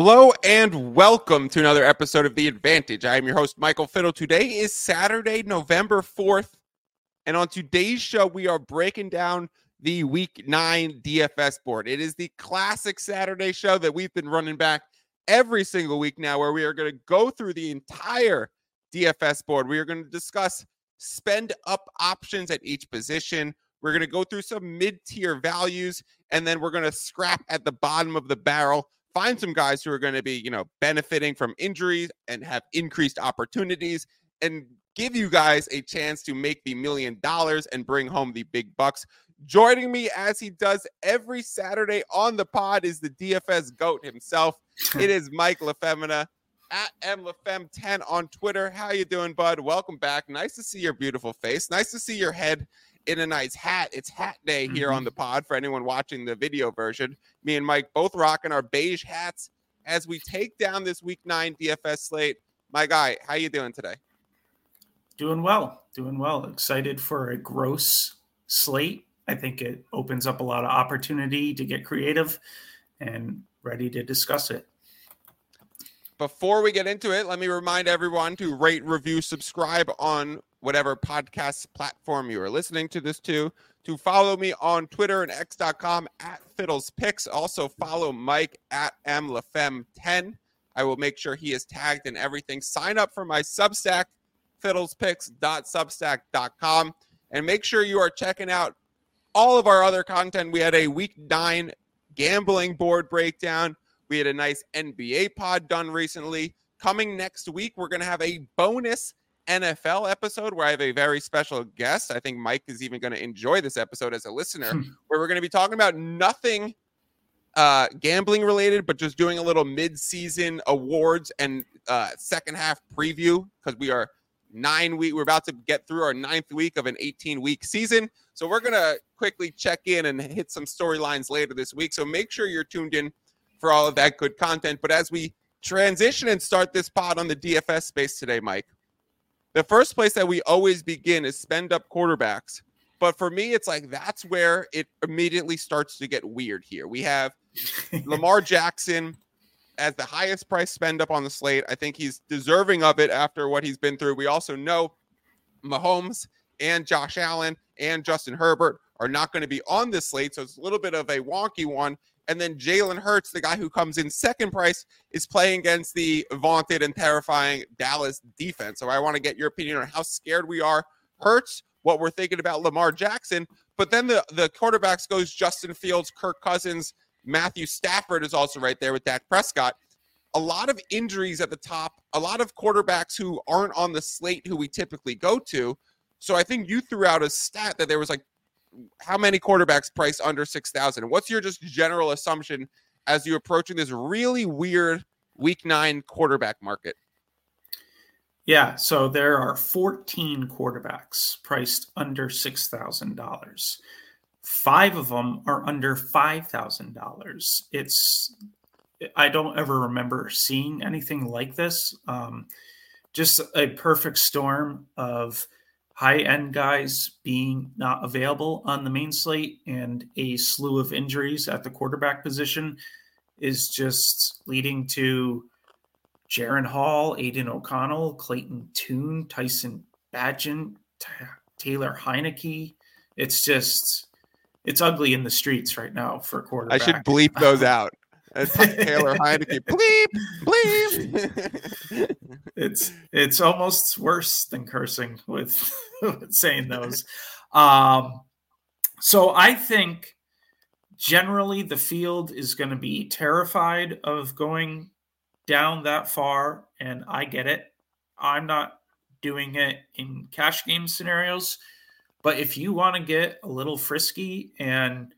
Hello and welcome to another episode of The Advantage. I am your host, Michael Fiddle. Today is Saturday, November 4th. And on today's show, we are breaking down the week nine DFS board. It is the classic Saturday show that we've been running back every single week now, where we are going to go through the entire DFS board. We are going to discuss spend up options at each position. We're going to go through some mid tier values, and then we're going to scrap at the bottom of the barrel find some guys who are going to be, you know, benefiting from injuries and have increased opportunities and give you guys a chance to make the million dollars and bring home the big bucks. Joining me as he does every Saturday on the pod is the DFS GOAT himself. it is Mike LaFemina at MLaFem10 on Twitter. How you doing, bud? Welcome back. Nice to see your beautiful face. Nice to see your head in a nice hat. It's hat day here mm-hmm. on the pod for anyone watching the video version. Me and Mike both rocking our beige hats as we take down this week nine DFS slate. My guy, how you doing today? Doing well, doing well. Excited for a gross slate. I think it opens up a lot of opportunity to get creative and ready to discuss it. Before we get into it, let me remind everyone to rate, review, subscribe on whatever podcast platform you are listening to this to, to follow me on Twitter and X.com at Fiddles Picks. Also follow Mike at MLaFem10. I will make sure he is tagged in everything. Sign up for my Substack, fiddlespicks.substack.com, and make sure you are checking out all of our other content. We had a week nine gambling board breakdown. We had a nice NBA pod done recently. Coming next week, we're going to have a bonus NFL episode where I have a very special guest. I think Mike is even going to enjoy this episode as a listener, hmm. where we're going to be talking about nothing uh, gambling related, but just doing a little mid-season awards and uh, second half preview because we are nine week. We're about to get through our ninth week of an 18 week season, so we're gonna quickly check in and hit some storylines later this week. So make sure you're tuned in for all of that good content. But as we transition and start this pod on the DFS space today, Mike, the first place that we always begin is spend up quarterbacks. But for me, it's like that's where it immediately starts to get weird here. We have Lamar Jackson as the highest price spend up on the slate. I think he's deserving of it after what he's been through. We also know Mahomes and Josh Allen and Justin Herbert are not going to be on this slate. So it's a little bit of a wonky one. And then Jalen Hurts, the guy who comes in second price, is playing against the vaunted and terrifying Dallas defense. So I want to get your opinion on how scared we are. Hurts, what we're thinking about Lamar Jackson. But then the, the quarterbacks goes Justin Fields, Kirk Cousins, Matthew Stafford is also right there with Dak Prescott. A lot of injuries at the top, a lot of quarterbacks who aren't on the slate who we typically go to. So I think you threw out a stat that there was like how many quarterbacks priced under 6,000? What's your just general assumption as you're approaching this really weird week nine quarterback market? Yeah, so there are 14 quarterbacks priced under $6,000. Five of them are under $5,000. It's, I don't ever remember seeing anything like this. Um, just a perfect storm of high end guys being not available on the main slate and a slew of injuries at the quarterback position is just leading to Jaren Hall, Aidan O'Connell, Clayton Tune, Tyson Bagent, T- Taylor Heinicke. It's just it's ugly in the streets right now for quarterback. I should bleep those out. It's Taylor Heinicke. Bleep, bleep. it's it's almost worse than cursing with, with saying those. Um, so I think generally the field is going to be terrified of going down that far, and I get it. I'm not doing it in cash game scenarios, but if you want to get a little frisky and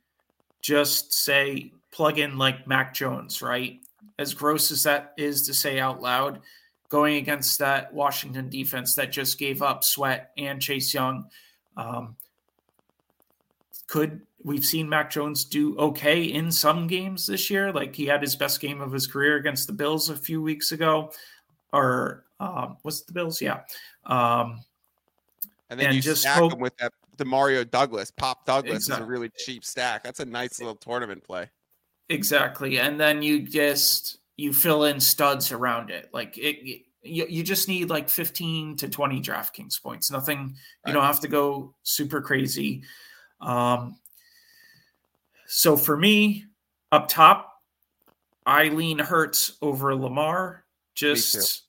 just say plug in like Mac Jones, right? As gross as that is to say out loud, going against that Washington defense that just gave up Sweat and Chase Young. Um, could we've seen Mac Jones do okay in some games this year? Like he had his best game of his career against the Bills a few weeks ago, or um, was the Bills? Yeah. Um, and then and you just stack hope, him with that Demario Douglas. Pop Douglas exactly. is a really cheap stack. That's a nice little tournament play. Exactly. And then you just you fill in studs around it. Like it, you, you just need like 15 to 20 DraftKings points. Nothing, you don't have to go super crazy. Um, so for me, up top, I lean Hurts over Lamar. Just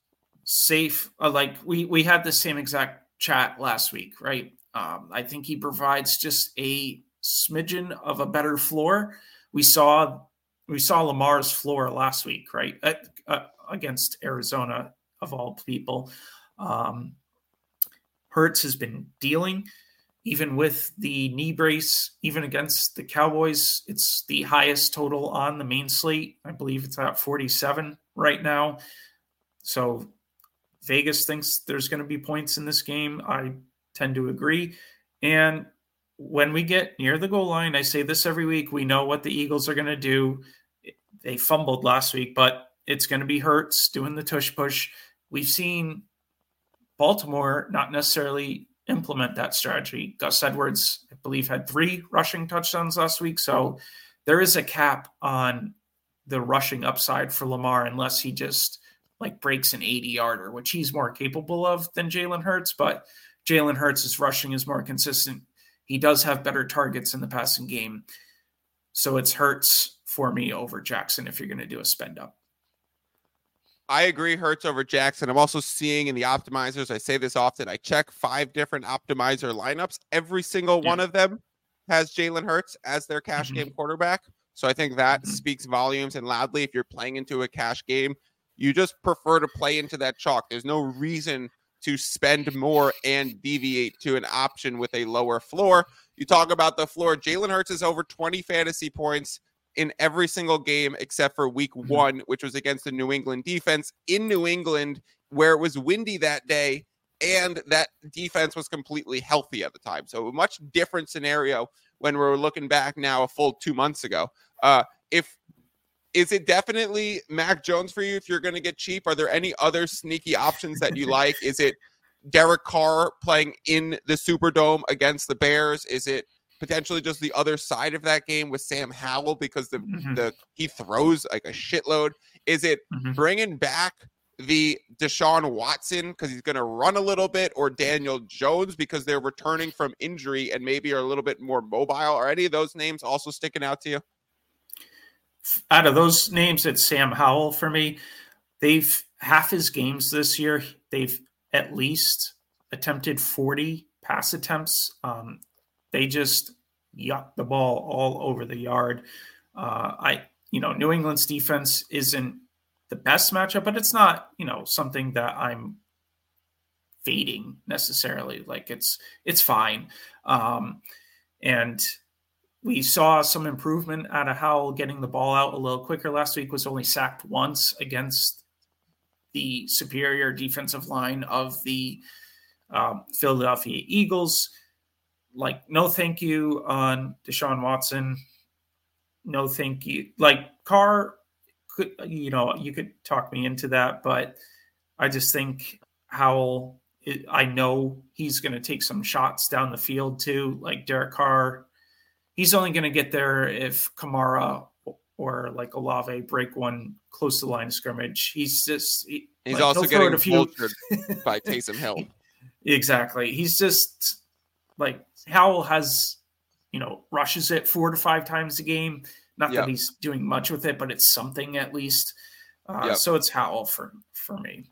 safe. Uh, like we we had the same exact chat last week, right? Um, I think he provides just a smidgen of a better floor. We saw we saw Lamar's floor last week, right? At, uh, against Arizona of all people. Um, Hurts has been dealing, even with the knee brace, even against the Cowboys. It's the highest total on the main slate. I believe it's at 47 right now. So Vegas thinks there's going to be points in this game. I tend to agree. And when we get near the goal line, I say this every week, we know what the Eagles are going to do. They fumbled last week, but it's going to be Hurts doing the tush push. We've seen Baltimore not necessarily implement that strategy. Gus Edwards, I believe, had three rushing touchdowns last week. So there is a cap on the rushing upside for Lamar unless he just like breaks an 80 yarder, which he's more capable of than Jalen Hurts. But Jalen Hurts' rushing is more consistent. He does have better targets in the passing game. So it's Hurts for me over Jackson if you're going to do a spend up. I agree, Hurts over Jackson. I'm also seeing in the optimizers, I say this often, I check five different optimizer lineups. Every single yeah. one of them has Jalen Hurts as their cash mm-hmm. game quarterback. So I think that mm-hmm. speaks volumes and loudly. If you're playing into a cash game, you just prefer to play into that chalk. There's no reason to spend more and deviate to an option with a lower floor. You talk about the floor. Jalen Hurts is over 20 fantasy points in every single game except for week mm-hmm. one, which was against the New England defense in New England, where it was windy that day and that defense was completely healthy at the time. So a much different scenario when we're looking back now a full two months ago. Uh, if is it definitely Mac Jones for you if you're going to get cheap? Are there any other sneaky options that you like? Is it Derek Carr playing in the Superdome against the Bears? Is it potentially just the other side of that game with Sam Howell because the mm-hmm. the he throws like a shitload? Is it mm-hmm. bringing back the Deshaun Watson because he's going to run a little bit, or Daniel Jones because they're returning from injury and maybe are a little bit more mobile? Are any of those names also sticking out to you? Out of those names, it's Sam Howell for me. They've half his games this year, they've at least attempted 40 pass attempts. Um, they just yuck the ball all over the yard. Uh, I, you know, New England's defense isn't the best matchup, but it's not, you know, something that I'm fading necessarily. Like it's it's fine. Um, and we saw some improvement out of Howell getting the ball out a little quicker last week. Was only sacked once against the superior defensive line of the um, Philadelphia Eagles. Like, no thank you on Deshaun Watson. No thank you. Like Carr, could you know you could talk me into that, but I just think Howell. I know he's going to take some shots down the field too, like Derek Carr he's only going to get there if Kamara or like Olave break one close to the line of scrimmage. He's just he, he's like, also getting a few... by Taysom Hill. exactly. He's just like Howell has, you know, rushes it four to five times a game. Not yep. that he's doing much with it, but it's something at least. Uh, yep. So it's Howell for for me.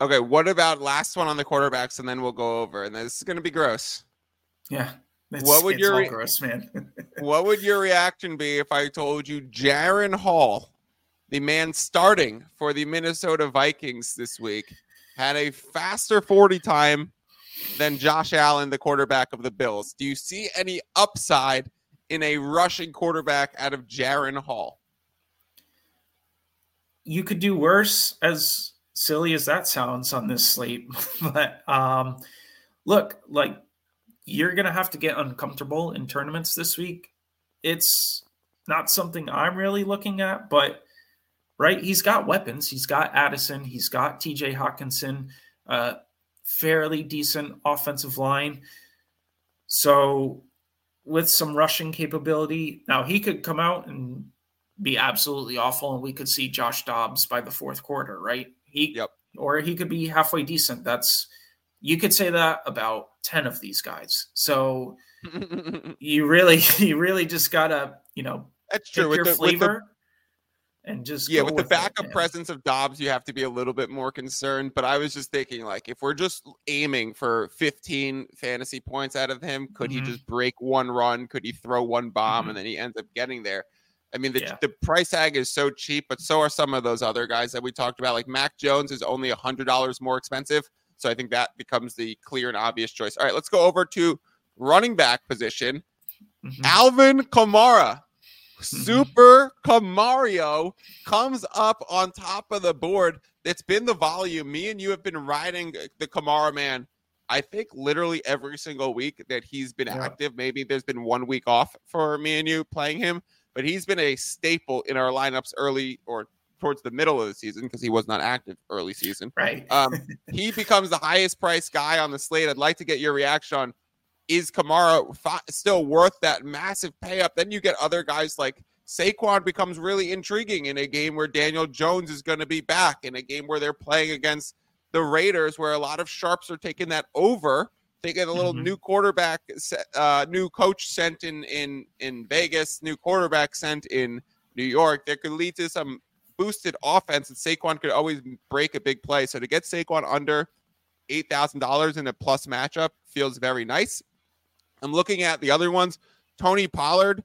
Okay, what about last one on the quarterbacks, and then we'll go over. And this is going to be gross. Yeah, it's, what would your gross, man? what would your reaction be if I told you Jaren Hall, the man starting for the Minnesota Vikings this week, had a faster 40 time than Josh Allen, the quarterback of the Bills? Do you see any upside in a rushing quarterback out of Jaren Hall? You could do worse, as silly as that sounds on this slate. but um, look, like you're going to have to get uncomfortable in tournaments this week. It's not something I'm really looking at, but right, he's got weapons. He's got Addison, he's got TJ Hockenson, uh, fairly decent offensive line. So, with some rushing capability, now he could come out and be absolutely awful and we could see Josh Dobbs by the fourth quarter, right? He yep. or he could be halfway decent. That's you could say that about 10 of these guys. So you really you really just gotta, you know, that's true. With your the, flavor and just yeah with the backup it, presence of Dobbs, you have to be a little bit more concerned. But I was just thinking, like, if we're just aiming for 15 fantasy points out of him, could mm-hmm. he just break one run? Could he throw one bomb mm-hmm. and then he ends up getting there? I mean, the, yeah. the price tag is so cheap, but so are some of those other guys that we talked about. Like Mac Jones is only a hundred dollars more expensive, so I think that becomes the clear and obvious choice. All right, let's go over to running back position. Mm-hmm. Alvin Kamara Super Kamario comes up on top of the board. It's been the volume. Me and you have been riding the Kamara man. I think literally every single week that he's been yeah. active. Maybe there's been one week off for me and you playing him, but he's been a staple in our lineups early or towards the middle of the season because he was not active early season. Right. Um, he becomes the highest priced guy on the slate. I'd like to get your reaction on is Kamara fi- still worth that massive pay up? Then you get other guys like Saquon becomes really intriguing in a game where Daniel Jones is going to be back, in a game where they're playing against the Raiders, where a lot of sharps are taking that over. They get a little mm-hmm. new quarterback, uh, new coach sent in in in Vegas, new quarterback sent in New York. That could lead to some boosted offense, and Saquon could always break a big play. So to get Saquon under eight thousand dollars in a plus matchup feels very nice. I'm looking at the other ones. Tony Pollard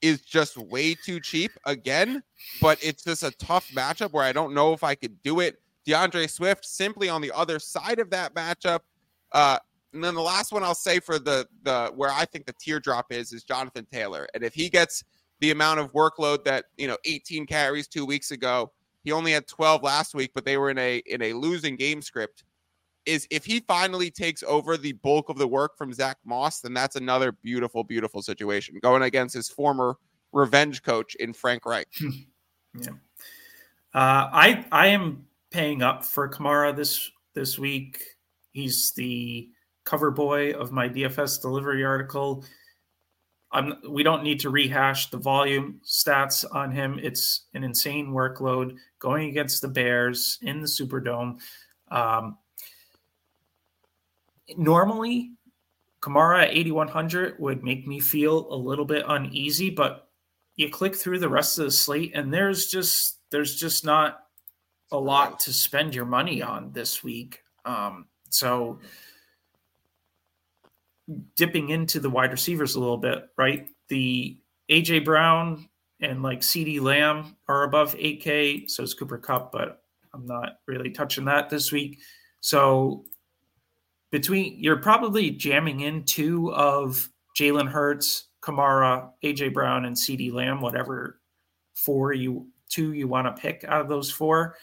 is just way too cheap again, but it's just a tough matchup where I don't know if I could do it. DeAndre Swift simply on the other side of that matchup. Uh, and then the last one I'll say for the the where I think the teardrop is is Jonathan Taylor. And if he gets the amount of workload that you know 18 carries two weeks ago, he only had 12 last week, but they were in a in a losing game script is if he finally takes over the bulk of the work from Zach Moss, then that's another beautiful, beautiful situation going against his former revenge coach in Frank Reich. yeah, uh, I I am paying up for Kamara this this week. He's the cover boy of my DFS delivery article. I'm, we don't need to rehash the volume stats on him. It's an insane workload going against the Bears in the Superdome. Um, normally Kamara at 8100 would make me feel a little bit uneasy, but you click through the rest of the slate and there's just there's just not a lot to spend your money on this week. Um, so dipping into the wide receivers a little bit, right? The AJ Brown and like CeeDee Lamb are above 8K, so is Cooper Kupp, but I'm not really touching that this week. So between you're probably jamming in two of Jalen Hurts, Kamara, AJ Brown, and CeeDee Lamb, whatever four you two you want to pick out of those four.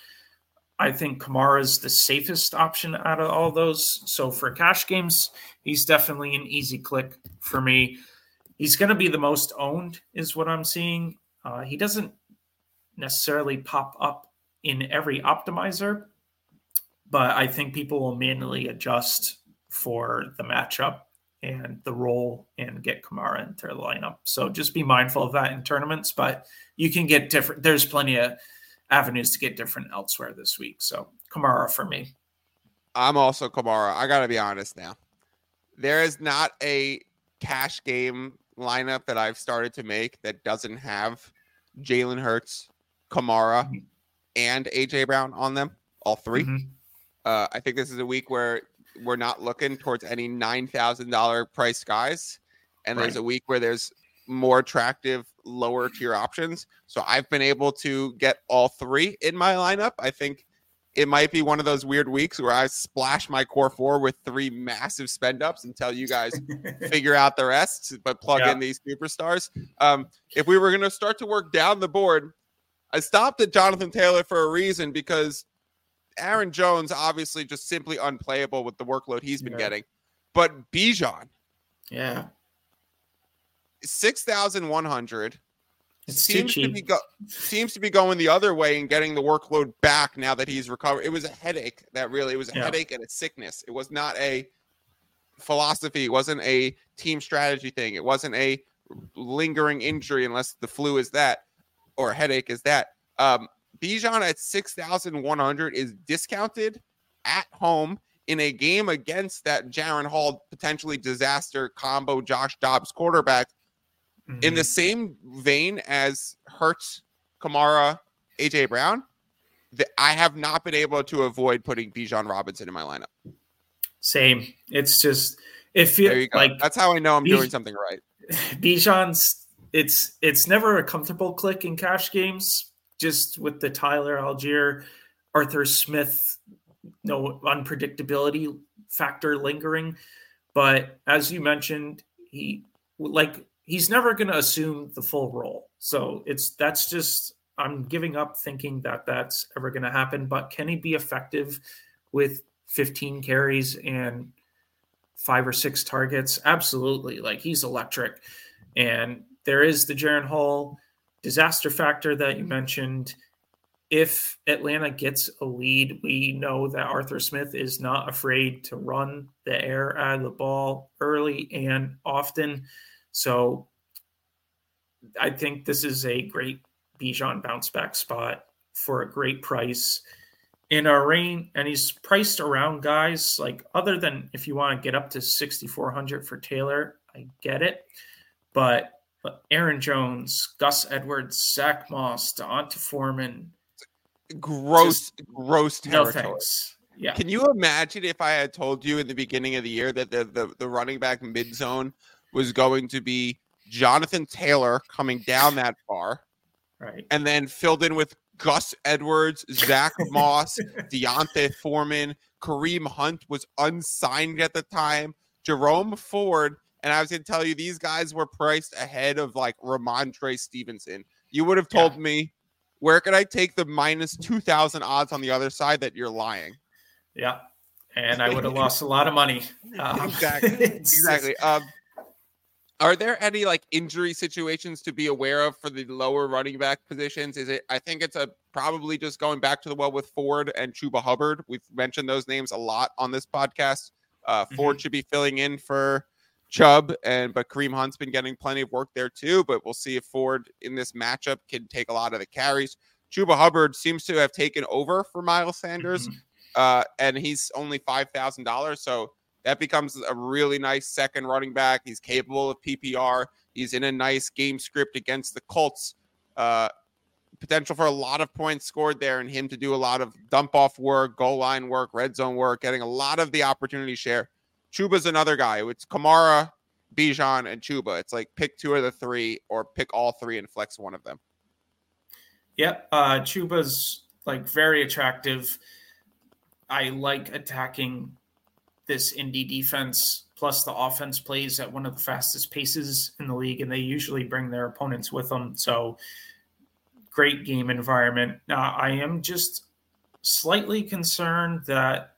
I think Kamara is the safest option out of all those. So for cash games, he's definitely an easy click for me. He's going to be the most owned, is what I'm seeing. Uh, he doesn't necessarily pop up in every optimizer, but I think people will manually adjust for the matchup and the role and get Kamara into the lineup. So just be mindful of that in tournaments, but you can get different. There's plenty of avenues to get different elsewhere this week. So Kamara for me. I'm also Kamara. I got to be honest now. There is not a cash game lineup that I've started to make that doesn't have Jalen Hurts, Kamara, mm-hmm. and AJ Brown on them. All 3 mm-hmm. uh, I think this is a week where we're not looking towards any nine thousand dollar price guys, and right. there's a week where there's more attractive lower tier options. So I've been able to get all three in my lineup. I think it might be one of those weird weeks where I splash my core four with three massive spend ups until you guys figure out the rest, but plug yeah. in these superstars. Um, if we were going to start to work down the board, I stopped at Jonathan Taylor for a reason because Aaron Jones obviously just simply unplayable with the workload he's been yeah. getting. But Bijan, yeah, six thousand one hundred. Seems to be go- seems to be going the other way and getting the workload back now that he's recovered. It was a headache that really it was a yeah. headache and a sickness. It was not a philosophy. It wasn't a team strategy thing. It wasn't a lingering injury unless the flu is that or headache is that um, Bijan at 6,100 is discounted at home in a game against that Jaren Hall potentially disaster combo Josh Dobbs quarterback mm-hmm. in the mm-hmm. same vein as Hurts, Kamara, AJ Brown. That I have not been able to avoid putting Bijan Robinson in my lineup. Same. It's just it feels like that's how I know I'm Bij- doing something right. Bijan's it's it's never a comfortable click in cash games. Just with the Tyler Allgeier, Arthur Smith, no unpredictability factor lingering. But as you mentioned, he like he's never going to assume the full role. So it's that's just I'm giving up thinking that that's ever going to happen. But can he be effective with 15 carries and five or six targets? Absolutely. Like he's electric. And there is the Jaren Hall disaster factor that you mentioned. If Atlanta gets a lead, we know that Arthur Smith is not afraid to run the air out of the ball early and often. So I think this is a great Bijan bounce back spot for a great price in our range, and he's priced around guys like other than if you want to get up to 6,400 for Taylor, I get it, but, but Aaron Jones, Gus Edwards, Zach Moss, D'Onta Foreman, gross, just, gross territory. No Yeah. Can you imagine if I had told you in the beginning of the year that the the, the running back mid zone was going to be Jonathan Taylor coming down that far, right, and then filled in with Gus Edwards, Zach Moss, D'Onta Foreman, Kareem Hunt was unsigned at the time, Jerome Ford, and I was going to tell you these guys were priced ahead of like Rhamondre Stevenson. You would have told yeah. me where could I take the minus two thousand odds on the other side that you're lying. Yeah, and I would have lost a lot of money. Um, exactly. exactly. Um, are there any like injury situations to be aware of for the lower running back positions? Is it? I think it's a probably just going back to the well with Ford and Chuba Hubbard. We've mentioned those names a lot on this podcast. Uh, Ford mm-hmm. should be filling in for Chubb, and but Kareem Hunt's been getting plenty of work there too. But we'll see if Ford in this matchup can take a lot of the carries. Chuba Hubbard seems to have taken over for Miles Sanders, mm-hmm. uh, and he's only five thousand dollars. So that becomes a really nice second running back. He's capable of PPR. He's in a nice game script against the Colts. Uh, potential for a lot of points scored there and him to do a lot of dump off work, goal line work, red zone work, getting a lot of the opportunity share. Chuba's another guy. It's Kamara, Bijan, and Chuba. It's like pick two of the three or pick all three and flex one of them. Yep. Uh, Chuba's like very attractive. I like attacking this Indy defense plus the offense plays at one of the fastest paces in the league, and they usually bring their opponents with them. So great game environment. Now I am just slightly concerned that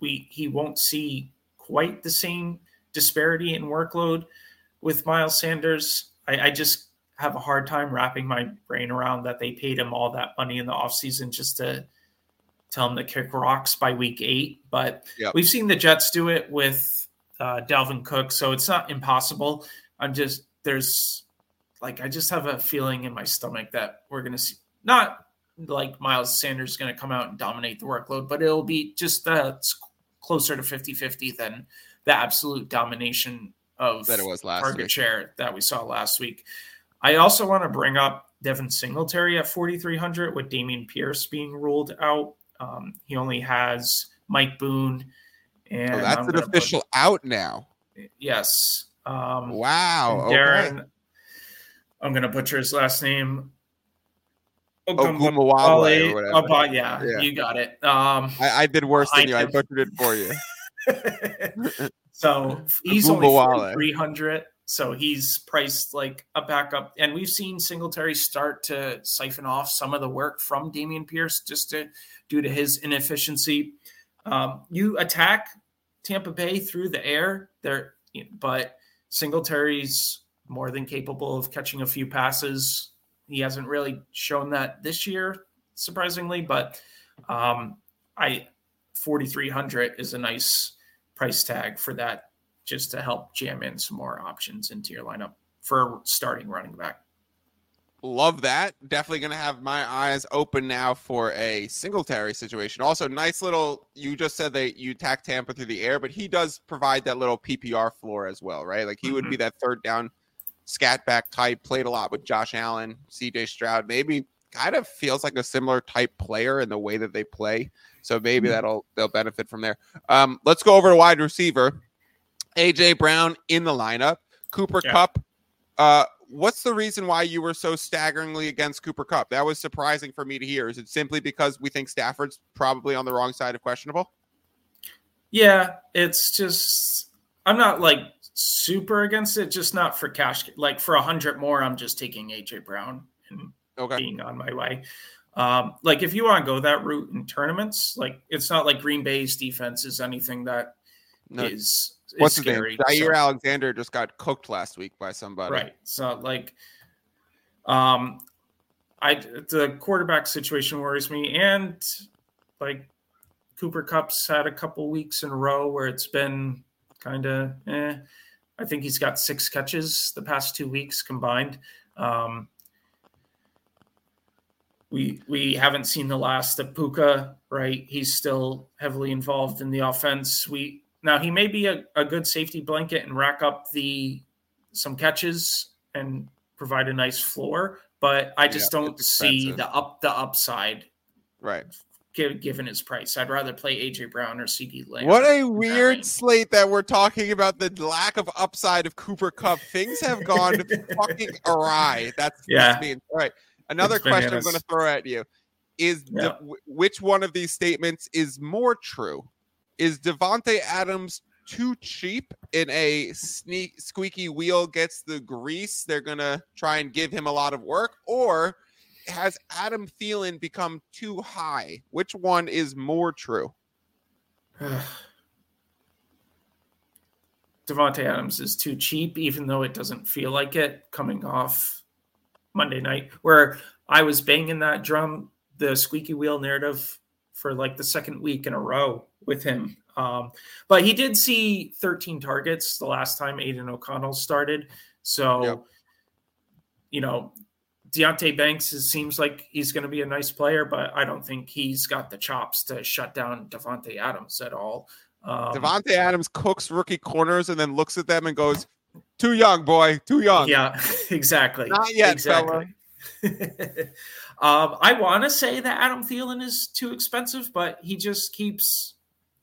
we he won't see quite the same disparity in workload with Miles Sanders. I, I just have a hard time wrapping my brain around that they paid him all that money in the offseason just to tell him to kick rocks by week eight. But yep. we've seen the Jets do it with uh, Dalvin Cook, so it's not impossible. I'm just there's like I just have a feeling in my stomach that we're gonna see not like Miles Sanders is going to come out and dominate the workload, but it'll be just uh, closer to 50-50 than the absolute domination of that it was last target week. share that we saw last week. I also want to bring up Devin Singletary at 4,300 with Dameon Pierce being ruled out. Um, he only has Mike Boone. And oh, that's I'm an official put, out now. Yes. Um, wow. Darren, okay. I'm going to butcher his last name. Ogumawale. Oh, yeah, yeah, you got it. Um, I, I did worse than I you. I butchered it for you. so he's only 300 so he's priced like a backup. And we've seen Singletary start to siphon off some of the work from Dameon Pierce just to due to his inefficiency. Um, you attack Tampa Bay through the air there, but Singletary's more than capable of catching a few passes. He hasn't really shown that this year, surprisingly, but um, I 4300 is a nice price tag for that just to help jam in some more options into your lineup for starting running back. Love that. Definitely going to have my eyes open now for a Singletary situation. Also, nice little. You just said that you tack Tampa through the air, but he does provide that little PPR floor as well, right? Like he mm-hmm. would be mm-hmm. that third down scat back type. Played a lot with Josh Allen, CJ Stroud. Maybe kind of feels like a similar type player in the way that they play. So maybe mm-hmm. that'll they'll benefit from there. Um, let's go over to wide receiver. AJ Brown in the lineup. Cooper yeah. Kupp. Uh, what's the reason why you were so staggeringly against Cooper Kupp? That was surprising for me to hear. Is it simply because we think Stafford's probably on the wrong side of questionable? Yeah, it's just I'm not like super against it, just not for cash. Like for a hundred more, I'm just taking AJ Brown and okay. being on my way. Um, like if you want to go that route in tournaments, like it's not like Green Bay's defense is anything that no. is What's scary. his name? Jaire so, Alexander just got cooked last week by somebody. Right. So like, um, I the quarterback situation worries me, and like Cooper Kupp's had a couple weeks in a row where it's been kind of eh. I think he's got six catches the past two weeks combined. Um, we we haven't seen the last of Puka, right? He's still heavily involved in the offense. We now he may be a, a good safety blanket and rack up the some catches and provide a nice floor, but I just yeah, don't see the up the upside. Right. Given his price, I'd rather play AJ Brown or CeeDee Lamb. What a weird slate that we're talking about the lack of upside of Cooper Kupp. Things have gone fucking awry. That's yeah. That's mean. All right. Another it's question bananas. I'm going to throw at you is the, which one of these statements is more true? Is Davante Adams too cheap in a sneak squeaky wheel gets the grease? They're gonna try and give him a lot of work, or has Adam Thielen become too high? Which one is more true? Davante Adams is too cheap, even though it doesn't feel like it coming off Monday night, where I was banging that drum, the squeaky wheel narrative for like the second week in a row with him. Um, but he did see 13 targets the last time Aidan O'Connell started. So, yep. you know, Deonte Banks is, seems like he's going to be a nice player, but I don't think he's got the chops to shut down Davante Adams at all. Um, Davante Adams cooks rookie corners and then looks at them and goes, "Too young, boy, too young." Yeah, exactly. Not yet, exactly. Um, I want to say that Adam Thielen is too expensive, but he just keeps,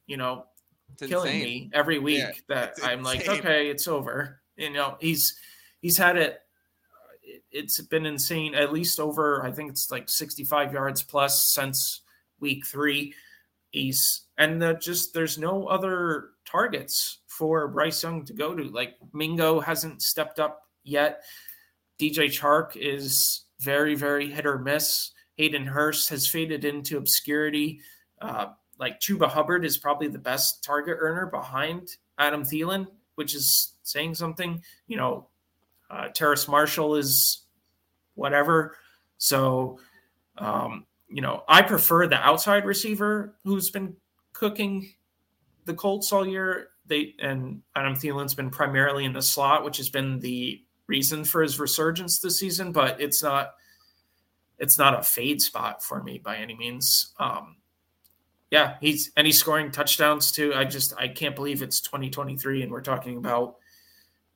you know, it's killing insane. me every week. Yeah, that I'm like, okay, it's over. You know, he's he's had it. It's been insane. At least over, I think it's like 65 yards plus since week three. He's and the, just there's no other targets for Bryce Young to go to. Like Mingo hasn't stepped up yet. DJ Chark is very, very hit or miss. Hayden Hurst has faded into obscurity. Uh, like Chuba Hubbard is probably the best target earner behind Adam Thielen, which is saying something. You know, uh, Terrace Marshall is whatever. So, um, you know, I prefer the outside receiver who's been cooking the Colts all year. They and Adam Thielen's been primarily in the slot, which has been the reason for his resurgence this season, but it's not it's not a fade spot for me by any means. Um, yeah, he's and he's scoring touchdowns too. I just I can't believe it's 2023 and we're talking about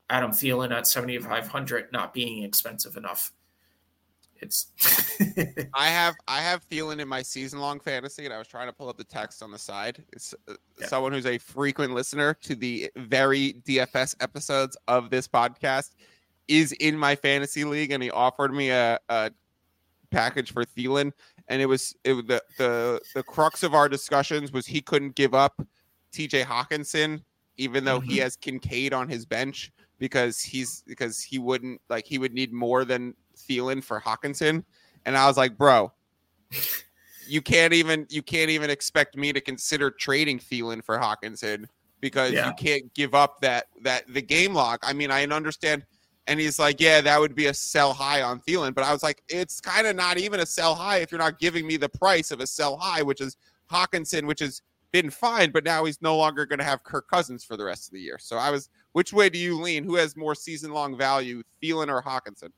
Adam Thielen at 7500 not being expensive enough. It's I have I have Thielen in my season long fantasy and I was trying to pull up the text on the side. It's uh, yeah. someone who's a frequent listener to the very DFS episodes of this podcast is in my fantasy league and he offered me a, a package for Thielen, and it was it the the the crux of our discussions was he couldn't give up T.J. Hockenson, even though mm-hmm. he has Kincaid on his bench because he's because he wouldn't like he would need more than Thielen for Hockenson. and I was like, bro. you can't even you can't even expect me to consider trading Thielen for Hockenson because yeah. you can't give up that that the game log. I mean, I understand and he's like, yeah, that would be a sell high on Thielen. But I was like, it's kind of not even a sell high if you're not giving me the price of a sell high, which is Hockenson, which has been fine, but now he's no longer going to have Kirk Cousins for the rest of the year. So I was, which way do you lean? Who has more season long value, Thielen or Hockenson?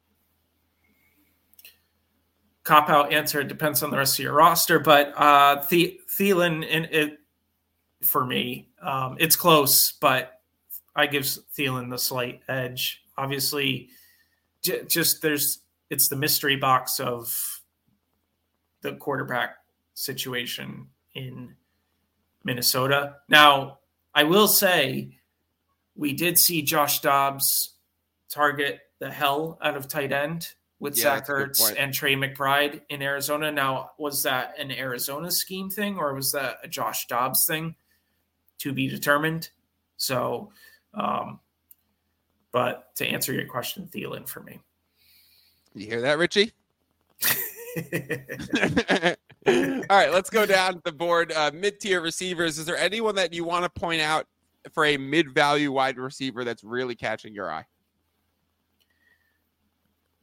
cop out answer. It depends on the rest of your roster, but uh, Thielen in it for me, um, it's close, but I give Thielen the slight edge. Obviously, j- just there's it's the mystery box of the quarterback situation in Minnesota. Now, I will say we did see Josh Dobbs target the hell out of tight end with yeah, Zach Ertz and Trey McBride in Arizona. Now, was that an Arizona scheme thing or was that a Josh Dobbs thing? To be determined. So, um, but to answer your question, Thielen for me. You hear that, Richie? All right, let's go down the board. Uh, Mid tier receivers. Is there anyone that you want to point out for a mid value wide receiver that's really catching your eye?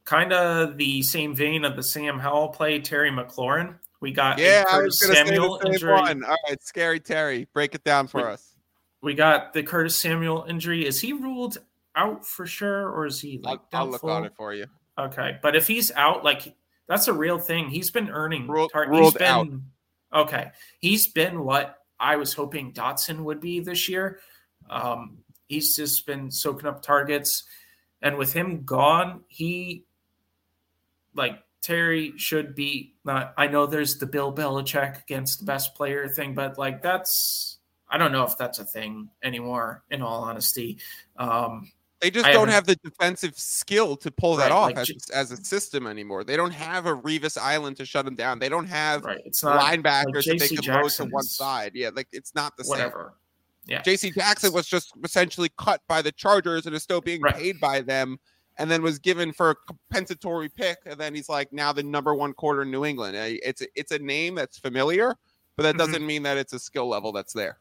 Kind of the same vein of the Sam Howell play, Terry McLaurin. We got yeah, I was Samuel injury. One. All right, scary Terry, break it down for we, us. We got the Curtis Samuel injury. Is he ruled out for sure, or is he like? I'll, I'll look on it for you. Okay, but if he's out, like that's a real thing. He's been earning. Ruled, tar- ruled been, out. Okay, he's been what I was hoping Dotson would be this year. Um, he's just been soaking up targets, and with him gone, he like Terry should be. Not, I know there's the Bill Belichick against the best player thing, but like that's I don't know if that's a thing anymore. In all honesty, um, they just I don't have the defensive skill to pull that off like, as, as, a system anymore. They don't have a Revis Island to shut them down. They don't have right. it's not, linebackers like that they can load to one side. Yeah, like it's not the whatever. same. Yeah. JC Jackson was just essentially cut by the Chargers and is still being right. paid by them and then was given for a compensatory pick. And then he's like now the number one quarter in New England. It's a, it's a name that's familiar, but that mm-hmm. doesn't mm-hmm. mean that it's a skill level that's there.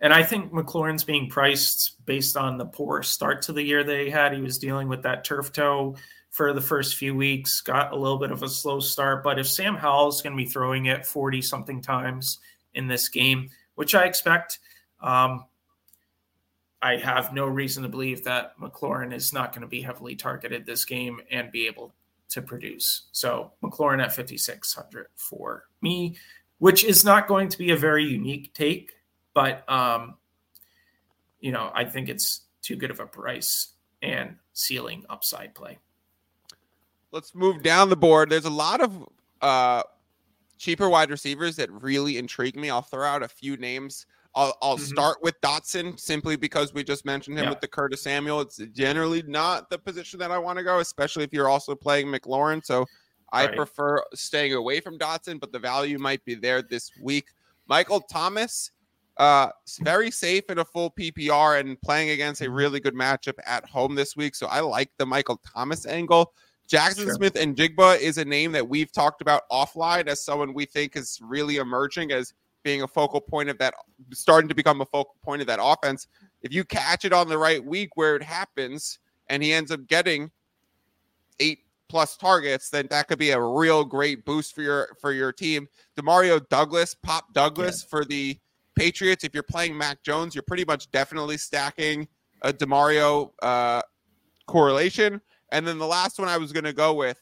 And I think McLaurin's being priced based on the poor start to the year they had. He was dealing with that turf toe for the first few weeks, got a little bit of a slow start. But if Sam Howell's going to be throwing it 40 something times in this game, which I expect, um, I have no reason to believe that McLaurin is not going to be heavily targeted this game and be able to produce. So McLaurin at 5,600 for me, which is not going to be a very unique take but um, you know, I think it's too good of a price and ceiling upside play. Let's move down the board. There's a lot of uh, cheaper wide receivers that really intrigue me. I'll throw out a few names. I'll, I'll mm-hmm. start with Dotson simply because we just mentioned him yeah. with the Curtis Samuel. It's generally not the position that I want to go, especially if you're also playing McLaurin. So I right. prefer staying away from Dotson, but the value might be there this week. Michael Thomas uh, very safe in a full PPR and playing against a really good matchup at home this week. So I like the Michael Thomas angle. Jackson sure. Smith-Njigba is a name that we've talked about offline as someone we think is really emerging as being a focal point of that, starting to become a focal point of that offense. If you catch it on the right week where it happens and he ends up getting eight plus targets, then that could be a real great boost for your for your team. Demario Douglas, Pop Douglas yeah. for the Patriots, if you're playing Mac Jones, you're pretty much definitely stacking a Demario uh, correlation. And then the last one I was going to go with,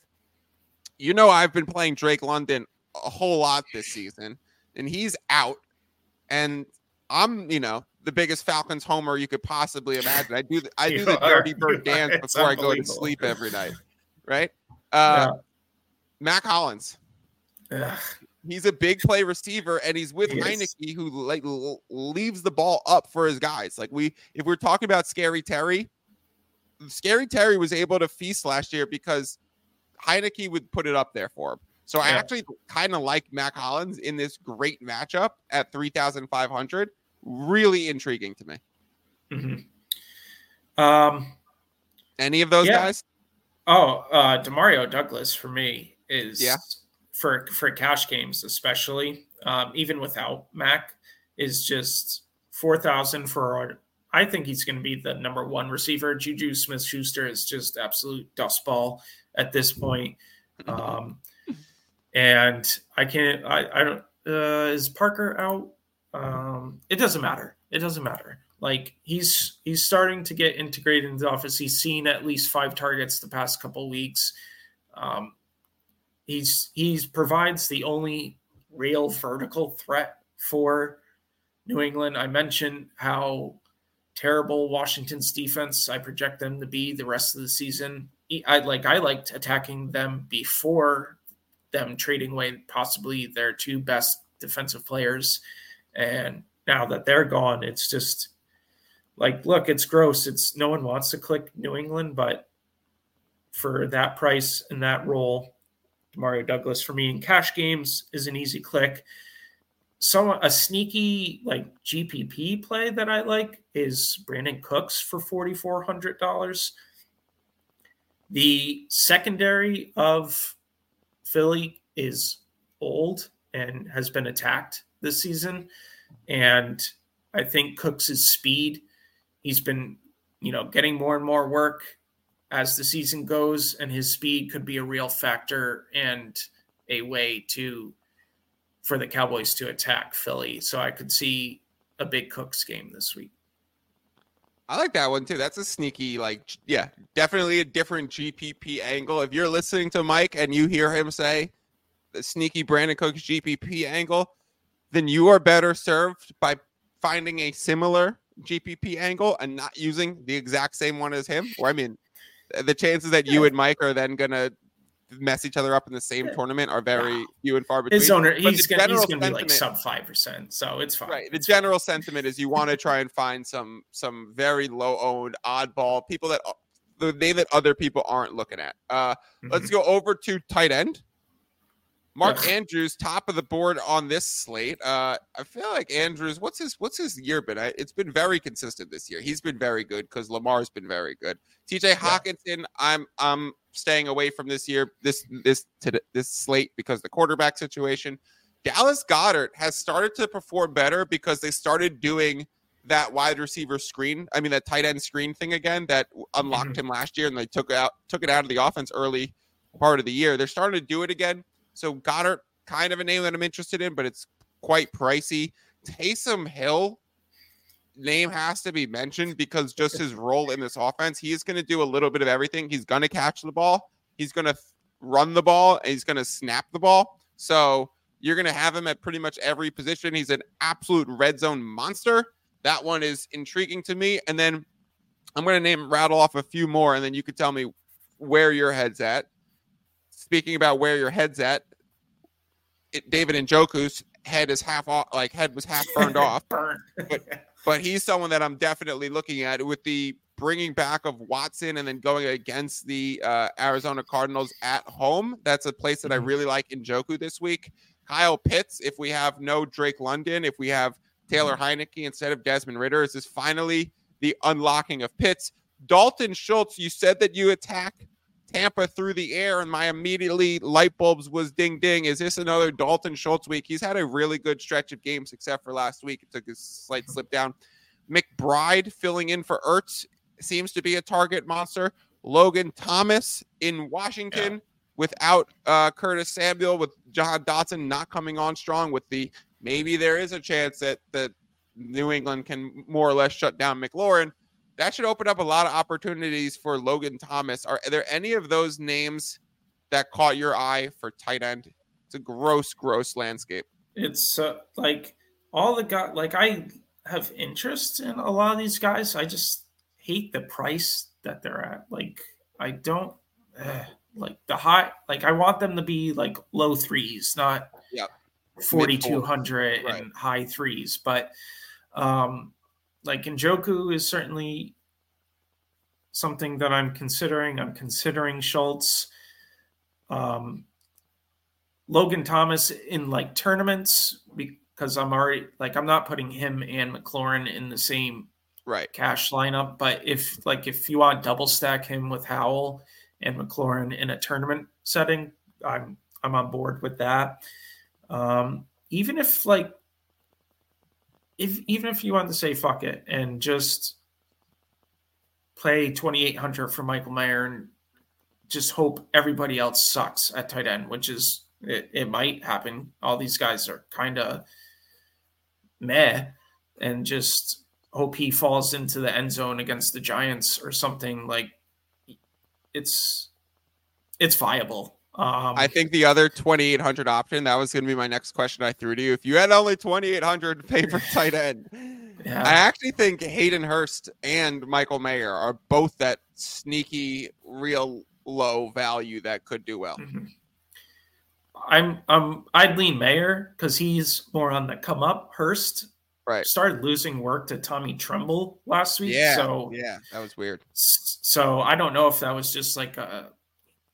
you know, I've been playing Drake London a whole lot this season, and he's out. And I'm, you know, the biggest Falcons homer you could possibly imagine. I do, the, I do the dirty bird dance before I go to sleep every night, right? Uh, yeah. Mack Hollins. Ugh he's a big play receiver and he's with he Heinicke who like leaves the ball up for his guys. Like we if we're talking about scary Terry, scary Terry was able to feast last year because Heinicke would put it up there for him. So yeah. I actually kind of like Mack Hollins in this great matchup at 3,500. Really intriguing to me. Mm-hmm. Um, Any of those yeah. guys? Oh, uh, Demario Douglas for me is yeah for for cash games, especially um, even without Mac, is just four thousand for. I think he's going to be the number one receiver. Juju Smith Schuster is just absolute dust ball at this point. Um, and I can't. I, I don't. Uh, is Parker out? Um, it doesn't matter. It doesn't matter. Like he's he's starting to get integrated into the office. He's seen at least five targets the past couple weeks. Um, he's he's provides the only real vertical threat for New England. I mentioned how terrible Washington's defense I project them to be the rest of the season. I like I liked attacking them before them trading away possibly their two best defensive players and now that they're gone it's just like look it's gross it's no one wants to click New England but for that price and that role Mario Douglas for me in cash games is an easy click some a sneaky like GPP play that I like is Brandin Cooks for forty four hundred dollars. The secondary of Philly is old and has been attacked this season, and I think Cooks' speed. He's been, you know, getting more and more work as the season goes, and his speed could be a real factor and a way to for the Cowboys to attack Philly. So I could see a big Cooks game this week. I like that one too. That's a sneaky, like, yeah, definitely a different GPP angle. If you're listening to Mike and you hear him say the sneaky Brandin Cooks GPP angle, then you are better served by finding a similar GPP angle and not using the exact same one as him. Or I mean, the chances that you and Mike are then gonna mess each other up in the same tournament are very wow. few and far between. His owner, he's gonna, he's gonna be like sub five percent, so it's fine. Right. The it's general fine. sentiment is you want to try and find some some very low owned oddball people that the name that other people aren't looking at. Uh, mm-hmm. Let's go over to tight end. Mark yeah. Andrews, top of the board on this slate. Uh, I feel like Andrews. What's his What's his year been? I, it's been very consistent this year. He's been very good because Lamar's been very good. T.J. Hockenson, yeah. I'm I'm staying away from this year, this this to this slate because the quarterback situation. Dallas Goedert has started to perform better because they started doing that wide receiver screen. I mean that tight end screen thing again that unlocked mm-hmm. him last year, and they took out took it out of the offense early part of the year. They're starting to do it again. So Goedert, kind of a name that I'm interested in, but it's quite pricey. Taysom Hill name has to be mentioned because just his role in this offense, he's going to do a little bit of everything. He's going to catch the ball, he's going to run the ball, and he's going to snap the ball. So you're going to have him at pretty much every position. He's an absolute red zone monster. That one is intriguing to me. And then I'm going to name rattle off a few more, and then you could tell me where your head's at. Speaking about where your head's at, it, David Njoku's head is half off, like head was half burned off. Burn. But but he's someone that I'm definitely looking at with the bringing back of Watson and then going against the uh, Arizona Cardinals at home. That's a place that I mm-hmm. really like Njoku this week. Kyle Pitts, if we have no Drake London, if we have Taylor mm-hmm. Instead of Desmond Ridder, is this finally the unlocking of Pitts? Dalton Schultz, you said that you attack Tampa through the air, and my immediately light bulbs was ding ding. Is this another Dalton Schultz week? He's had a really good stretch of games, except for last week. It took a slight slip down. McBride filling in for Ertz seems to be a target monster. Logan Thomas in Washington yeah. without uh, Curtis Samuel, with Jahan Dotson not coming on strong. With the maybe there is a chance that that New England can more or less shut down McLaurin that should open up a lot of opportunities for Logan Thomas. Are, are there any of those names that caught your eye for tight end? It's a gross, gross landscape. It's uh, like all the guys, like I have interest in a lot of these guys. I just hate the price that they're at. Like, I don't uh, like the high, like, I want them to be like low threes, not yep. 4,200 right. and high threes. But, um, like Njoku is certainly something that I'm considering. I'm considering Schultz. Um, Logan Thomas in like tournaments because I'm already like I'm not putting him and McLaurin in the same right cash lineup. But if like if you want double stack him with Howell and McLaurin in a tournament setting, I'm I'm on board with that. Um, even if like if even if you want to say fuck it and just play 2800 for Michael Mayer and just hope everybody else sucks at tight end, which is it, it might happen. All these guys are kind of meh and just hope he falls into the end zone against the Giants or something like it's it's viable. Um, I think the other 2,800 option, that was going to be my next question I threw to you. If you had only 2,800 favorite tight end, yeah. I actually think Hayden Hurst and Michael Mayer are both that sneaky, real low value that could do well. Mhm. I'm um I'd lean Mayer because he's more on the come up. Hurst Right. started losing work to Tommy Tremble last week. Yeah. So yeah, that was weird. so I don't know if that was just like a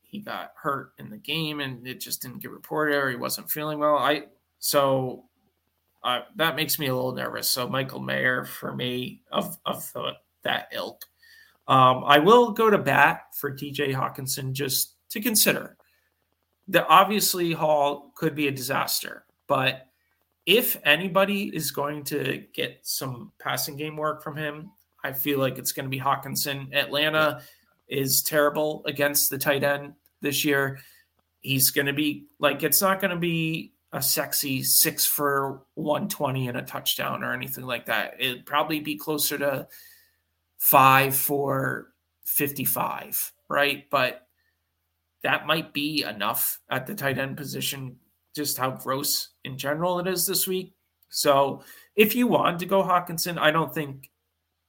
he got hurt in the game and it just didn't get reported or he wasn't feeling well. I so uh, that makes me a little nervous. So Michael Mayer for me of of the, that ilk. Um, I will go to bat for DJ Hockenson just to consider. The obviously Hall could be a disaster, but if anybody is going to get some passing game work from him, I feel like it's going to be Hockenson. Atlanta is terrible against the tight end this year. He's going to be like, it's not going to be a sexy six for 120 and a touchdown or anything like that. It'd probably be closer to five for 55, right? But that might be enough at the tight end position, just how gross in general it is this week. So if you want to go Hockenson, I don't think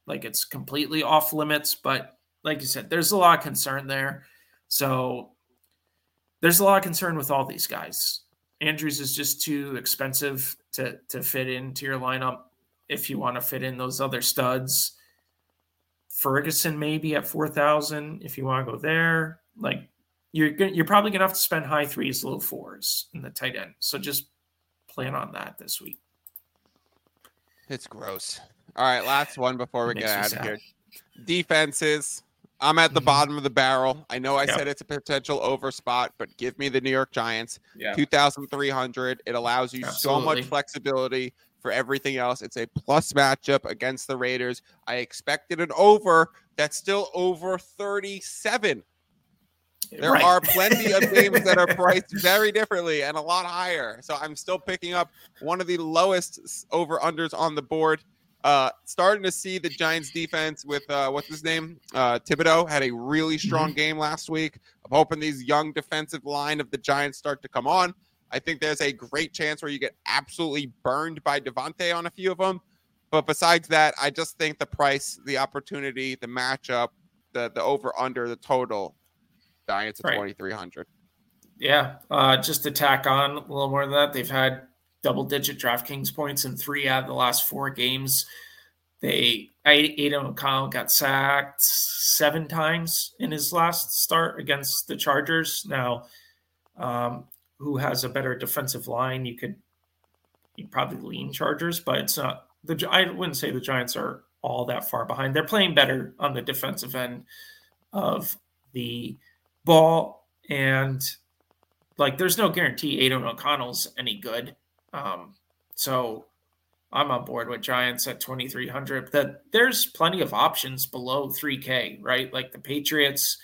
like it's completely off limits, but like you said, there's a lot of concern there. So there's a lot of concern with all these guys. Andrews is just too expensive to to fit into your lineup if you want to fit in those other studs. Ferguson maybe at four thousand if you want to go there. Like you're gonna, you're probably gonna have to spend high threes, low fours in the tight end. So just plan on that this week. It's gross. All right, last one before we get out of sad. here. Defenses. I'm at the Mhm. bottom of the barrel. I know I Yep. said it's a potential over spot, but give me the New York Giants. Yeah. 2,300. It allows you so much flexibility for everything else. It's a plus matchup against the Raiders. I expected an over that's still over 37. There Right. are plenty of games that are priced very differently and a lot higher. So I'm still picking up one of the lowest over unders on the board. Uh, starting to see the Giants defense with uh, what's his name? Uh, Thibodeau had a really strong game last week. I'm hoping these young defensive line of the Giants start to come on. I think there's a great chance where you get absolutely burned by Davante on a few of them. But besides that, I just think the price, the opportunity, the matchup, the the over under, the total, Giants at Right. 2300. Yeah, uh, just to tack on a little more than that, they've had double digit DraftKings points in three out of the last four games. They Aidan O'Connell got sacked seven times in his last start against the Chargers. Now, um, who has a better defensive line? You could you probably lean Chargers, but it's not the. I wouldn't say the Giants are all that far behind. They're playing better on the defensive end of the ball, and like there's no guarantee Aidan O'Connell's any good. Um, so I'm on board with Giants at 2300. That there's plenty of options below 3K, right? Like the Patriots,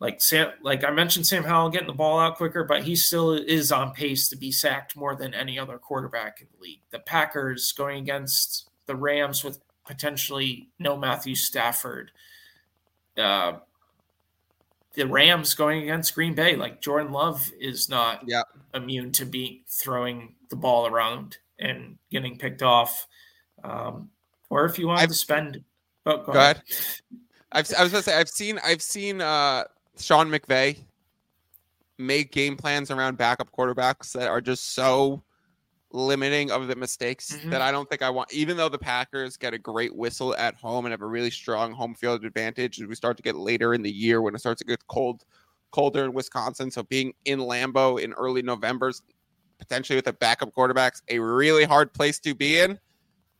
like Sam, like I mentioned, Sam Howell getting the ball out quicker, but he still is on pace to be sacked more than any other quarterback in the league. The Packers going against the Rams with potentially no Matthew Stafford. Uh, the Rams going against Green Bay, like Jordan Love is not immune to be throwing the ball around and getting picked off. Um, or if you want to spend, oh, go, Go ahead. I've, I was gonna say I've seen I've seen uh, Sean McVay make game plans around backup quarterbacks that are just so limiting of the mistakes Mhm. that I don't think I want. Even though the Packers get a great whistle at home and have a really strong home field advantage, as we start to get later in the year when it starts to get cold, colder in Wisconsin. So being in Lambeau in early November's potentially with a backup quarterback's a really hard place to be in.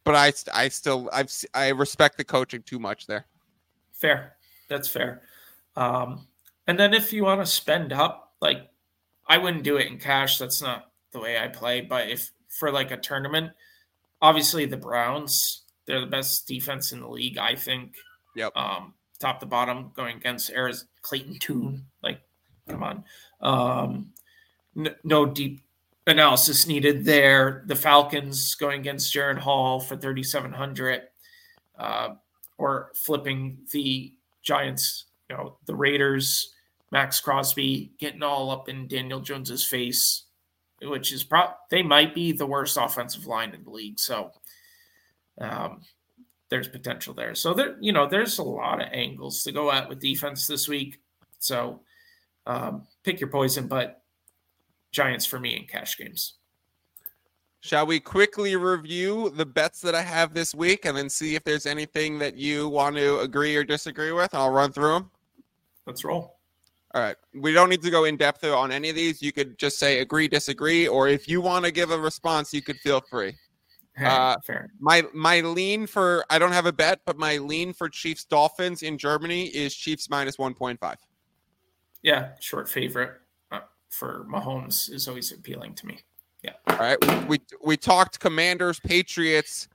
But I, I still, I've, I respect the coaching too much there. Fair. That's fair. Um, and then if you want to spend up, like I wouldn't do it in cash. That's not the way I play. But if for like a tournament, obviously the Browns, they're the best defense in the league, I think. Yep. Um, top to bottom going against Arizona Clayton Tune. Like, come on. Um, n- no deep analysis needed there. The Falcons going against Jaren Hall for 3,700. Uh, or flipping the Giants, you know, the Raiders, Maxx Crosby getting all up in Daniel Jones's face, which is pro they might be the worst offensive line in the league. So um, there's potential there. So there, you know, there's a lot of angles to go at with defense this week. So um, pick your poison, but Giants for me in cash games. Shall we quickly review the bets that I have this week and then see if there's anything that you want to agree or disagree with? I'll run through them. Let's roll. All right. We don't need to go in depth on any of these. You could just say agree, disagree, or if you want to give a response, you could feel free. Uh, Fair. My my lean for I don't have a bet, but my lean for Chiefs Dolphins in Germany is Chiefs minus one point five. Yeah, short favorite uh, for Mahomes is always appealing to me. Yeah. All right. We, we we talked Commanders Patriots.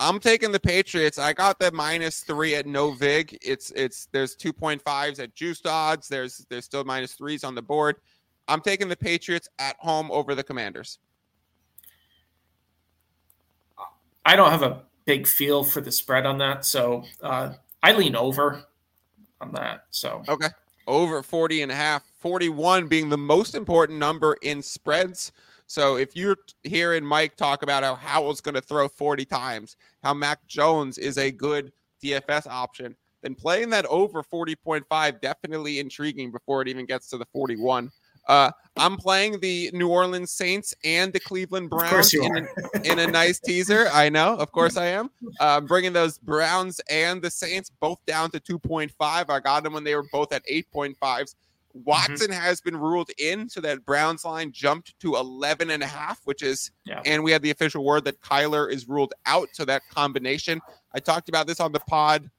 I'm taking the Patriots. I got the minus three at no vig. It's it's there's two point fives at juiced odds. There's there's still minus threes on the board. I'm taking the Patriots at home over the Commanders. I don't have a big feel for the spread on that, so uh, I lean over on that. So okay, over 40 and a half, 41 being the most important number in spreads. So if you're hearing Mike talk about how Howell's going to throw 40 times, how Mac Jones is a good DFS option, then playing that over 40.5 definitely intriguing before it even gets to the 41. Uh, I'm playing the New Orleans Saints and the Cleveland Browns in a, in, a, nice teaser. I know, of course, I am. Uh, bringing those Browns and the Saints both down to 2.5. I got them when they were both at 8.5s. Mm-hmm. Watson mm-hmm. has been ruled in, so that Browns line jumped to 11 and a half, which is, yeah. and we had the official word that Kyler is ruled out. So that combination, I talked about this on the pod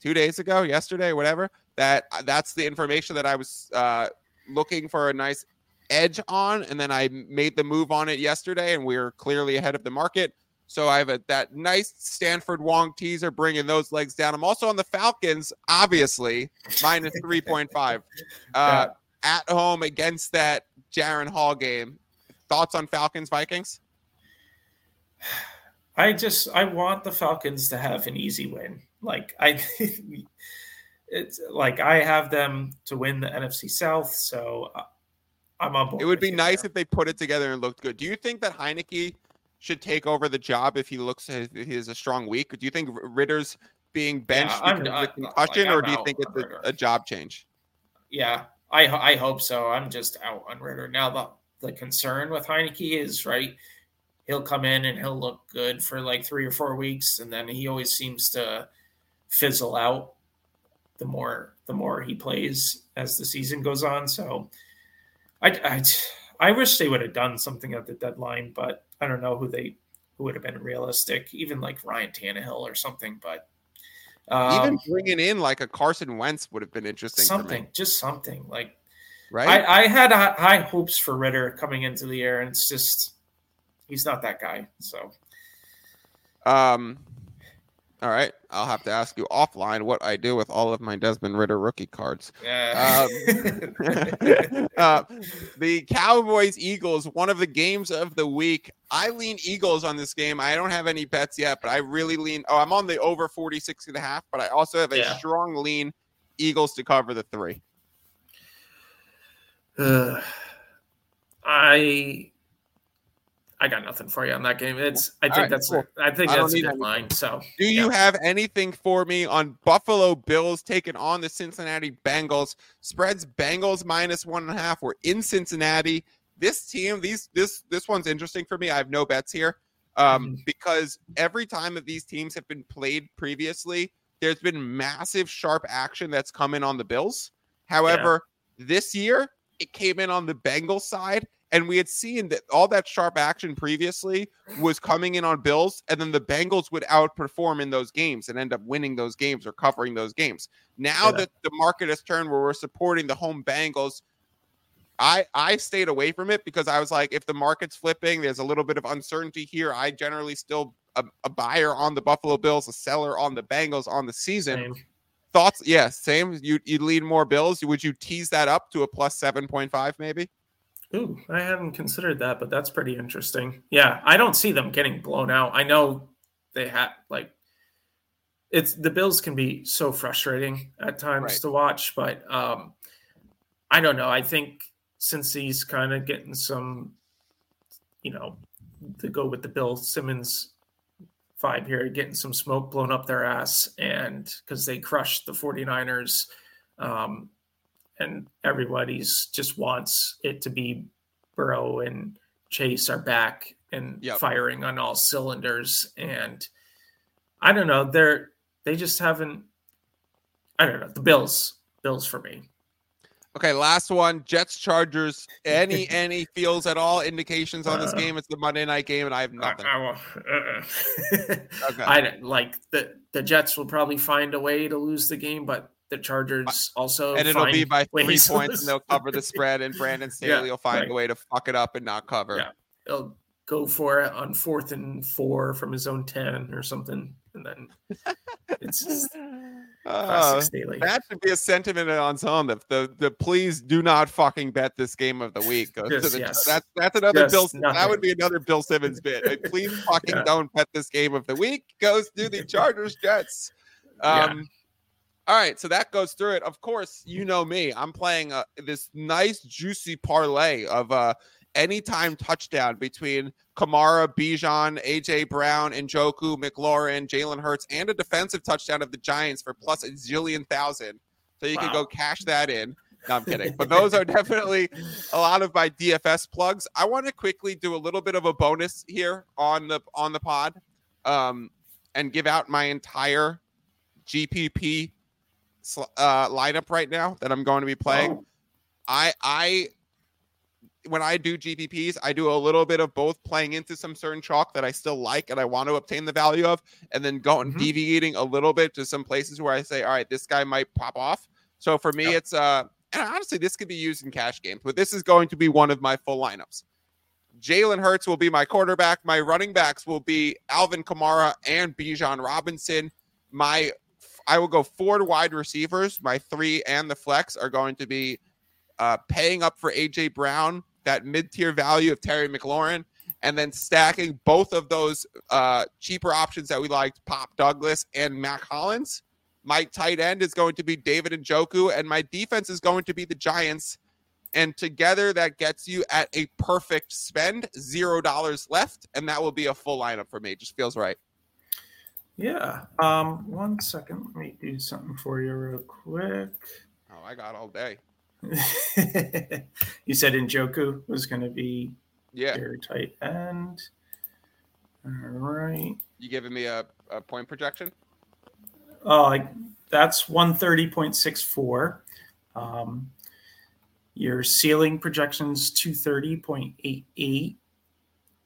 two days ago, yesterday, whatever. That that's the information that I was uh, looking for a nice edge on, and then I made the move on it yesterday, and we are clearly ahead of the market. So I have a, that nice Stanford Wong teaser bringing those legs down. I'm also on the Falcons, obviously, minus 3.5 uh, at home against that Jaren Hall game. Thoughts on Falcons Vikings? I just I want the Falcons to have an easy win. Like I it's like I have them to win the NFC South, so uh, I'm on board. It would be nice there. if they put it together and looked good. Do you think that Heinicke should take over the job if he looks he has a strong week? Do you think Ridder's being benched yeah, because of uh, concussion, like, or do you think it's a, a, job change? Yeah, I I hope so. I'm just out on Ridder now. The the concern with Heinicke is right. He'll come in and he'll look good for like three or four weeks, and then he always seems to fizzle out the more the more he plays as the season goes on. So I, I, I wish they would have done something at the deadline, but I don't know who they who would have been realistic, even like Ryan Tannehill or something. But um, even bringing in like a Carson Wentz would have been interesting. Something, just something like right. I, I had high hopes for Ridder coming into the year, and it's just he's not that guy. So, um, all right, I'll have to ask you offline what I do with all of my Desmond Ridder rookie cards. Yeah. Um, uh, the Cowboys Eagles, one of the games of the week. I lean Eagles on this game. I don't have any bets yet, but I really lean. Oh, I'm on the over 46 and a half, but I also have a yeah. strong lean Eagles to cover the three. Uh, I I got nothing for you on that game. It's I think right, that's cool. I think that's a good line. So do you yeah. have anything for me on Buffalo Bills taking on the Cincinnati Bengals? Spreads Bengals minus one and a half. We're in Cincinnati. This team, these this this one's interesting for me. I have no bets here. Um, mm-hmm. because every time that these teams have been played previously, there's been massive sharp action that's come in on the Bills. However, yeah. this year it came in on the Bengals side and we had seen that all that sharp action previously was coming in on Bills, and then the Bengals would outperform in those games and end up winning those games or covering those games. Now yeah. that the market has turned where we're supporting the home Bengals, I I stayed away from it because I was like, if the market's flipping, there's a little bit of uncertainty here. I generally still a, a buyer on the Buffalo Bills, a seller on the Bengals on the season. Same. Thoughts? Yes, yeah, same. You you lead more Bills. Would you tease that up to a plus seven point five maybe? Ooh, I hadn't considered that, but that's pretty interesting. Yeah, I don't see them getting blown out. I know they had like it's the Bills can be so frustrating at times right. to watch, but um I don't know. I think since he's kind of getting some, you know, to go with the Bill Simmons vibe here, getting some smoke blown up their ass, and because they crushed the 49ers, um, and everybody's just wants it to be Burrow and Chase are back and yep. firing on all cylinders. And I don't know, they're they just haven't. I don't know the Bills. Bills for me. Okay, last one. Jets Chargers. Any any feels at all indications on this uh, game? It's the Monday night game, and I have nothing. I, I, uh, okay. I like the the Jets will probably find a way to lose the game, but the Chargers also and it'll be by three points, and they'll cover the spread, and Brandon Staley yeah, will find right. a way to fuck it up and not cover. Yeah, he'll go for it on fourth and four from his own ten or something, and then it's just uh, that should be a sentiment on some the, the the please do not fucking bet this game of the week. Just, the, yes. That's that's another Just Bill. Nothing. That would be another Bill Simmons bit. please fucking yeah. don't bet this game of the week. Goes to the Chargers Jets. Um, yeah. All right, so that goes through it. Of course, you know me. I'm playing uh, this nice juicy parlay of uh anytime touchdown between Kamara, Bijan, AJ Brown, Njoku, McLaurin, Jalen Hurts, and a defensive touchdown of the Giants for plus a zillion thousand. So you wow. can go cash that in. No, I'm kidding. But those are definitely a lot of my DFS plugs. I want to quickly do a little bit of a bonus here on the on the pod, um, and give out my entire GPP uh, lineup right now that I'm going to be playing. Oh. I I when I do GPPs, I do a little bit of both playing into some certain chalk that I still like and I want to obtain the value of, and then going mm-hmm. deviating a little bit to some places where I say, all right, this guy might pop off. So for me, it's uh, and honestly, this could be used in cash games, but this is going to be one of my full lineups. Jalen Hurts will be my quarterback. My running backs will be Alvin Kamara and Bijan Robinson. My I will go four wide receivers. My three and the flex are going to be uh, paying up for AJ Brown, that mid tier value of Terry McLaurin, and then stacking both of those uh, cheaper options that we liked, Pop Douglas and Mack Hollins. My tight end is going to be David Njoku, and my defense is going to be the Giants. And together, that gets you at a perfect spend, zero dollars left, and that will be a full lineup for me. It just feels right. Yeah. Um, one second. Let me do something for you real quick. Oh, I got all day. you said Njoku was going to be yeah very tight end. All right. You giving me a, a point projection? Oh, that's one thirty point six four. Um, your ceiling projections two thirty point eight eight.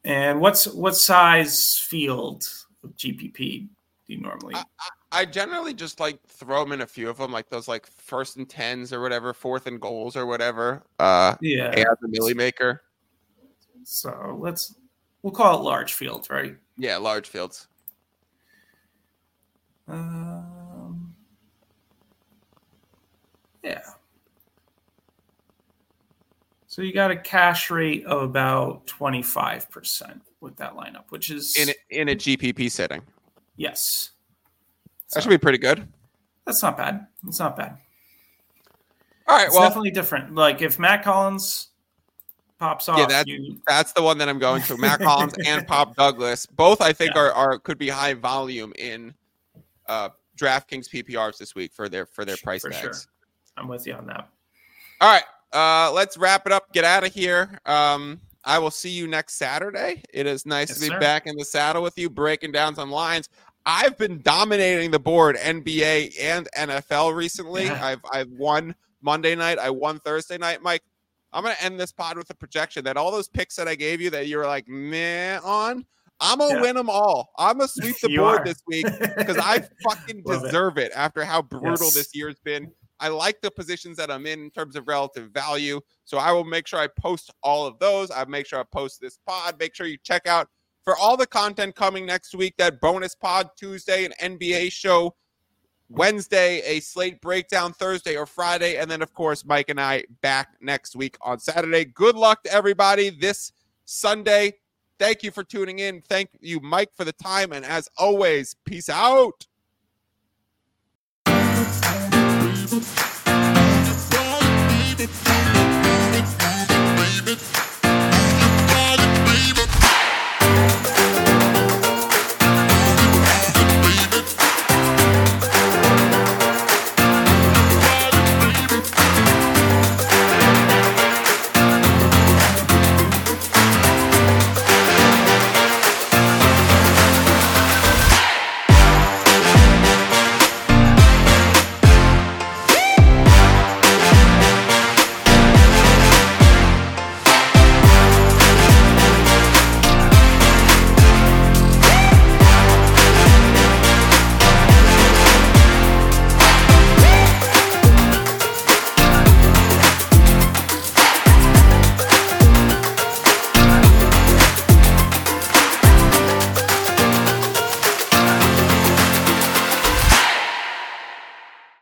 And what's what size field of GPP do you normally? I, I, generally just like throw them in a few of them, like those like first and tens or whatever, fourth and goals or whatever. Uh, yeah, as a millie maker. So let's we'll call it large fields, right? Yeah, large fields. Um, yeah. So you got a cash rate of about 25% with that lineup, which is in a, in a GPP setting. Yes. That should be pretty good. That's not bad. It's not bad. All right. It's well, definitely different. Like if Mack Hollins pops off, yeah, that's, you... that's the one that I'm going to. Mack Hollins and Pop Douglas, both I think yeah. are, are could be high volume in uh, DraftKings PPRs this week for their for their price for tags. Sure. I'm with you on that. All right. Uh, let's wrap it up. Get out of here. Um, I will see you next Saturday. It is nice yes, to be sir. back in the saddle with you, breaking down some lines. I've been dominating the board NBA and NFL recently. Yeah. I've I've won Monday night. I won Thursday night. Mike, I'm gonna end this pod with a projection that all those picks that I gave you that you were like meh on. I'm gonna yeah. win them all. I'm gonna sweep the board are. this week because I fucking deserve it. it. after how brutal yes. this year's been. I like the positions that I'm in in terms of relative value. So I will make sure I post all of those. I make sure I post this pod. Make sure you check out for all the content coming next week that bonus pod Tuesday, an NBA show Wednesday, a slate breakdown Thursday or Friday. And then, of course, Mike and I back next week on Saturday. Good luck to everybody this Sunday. Thank you for tuning in. Thank you, Mike, for the time. And as always, peace out. It.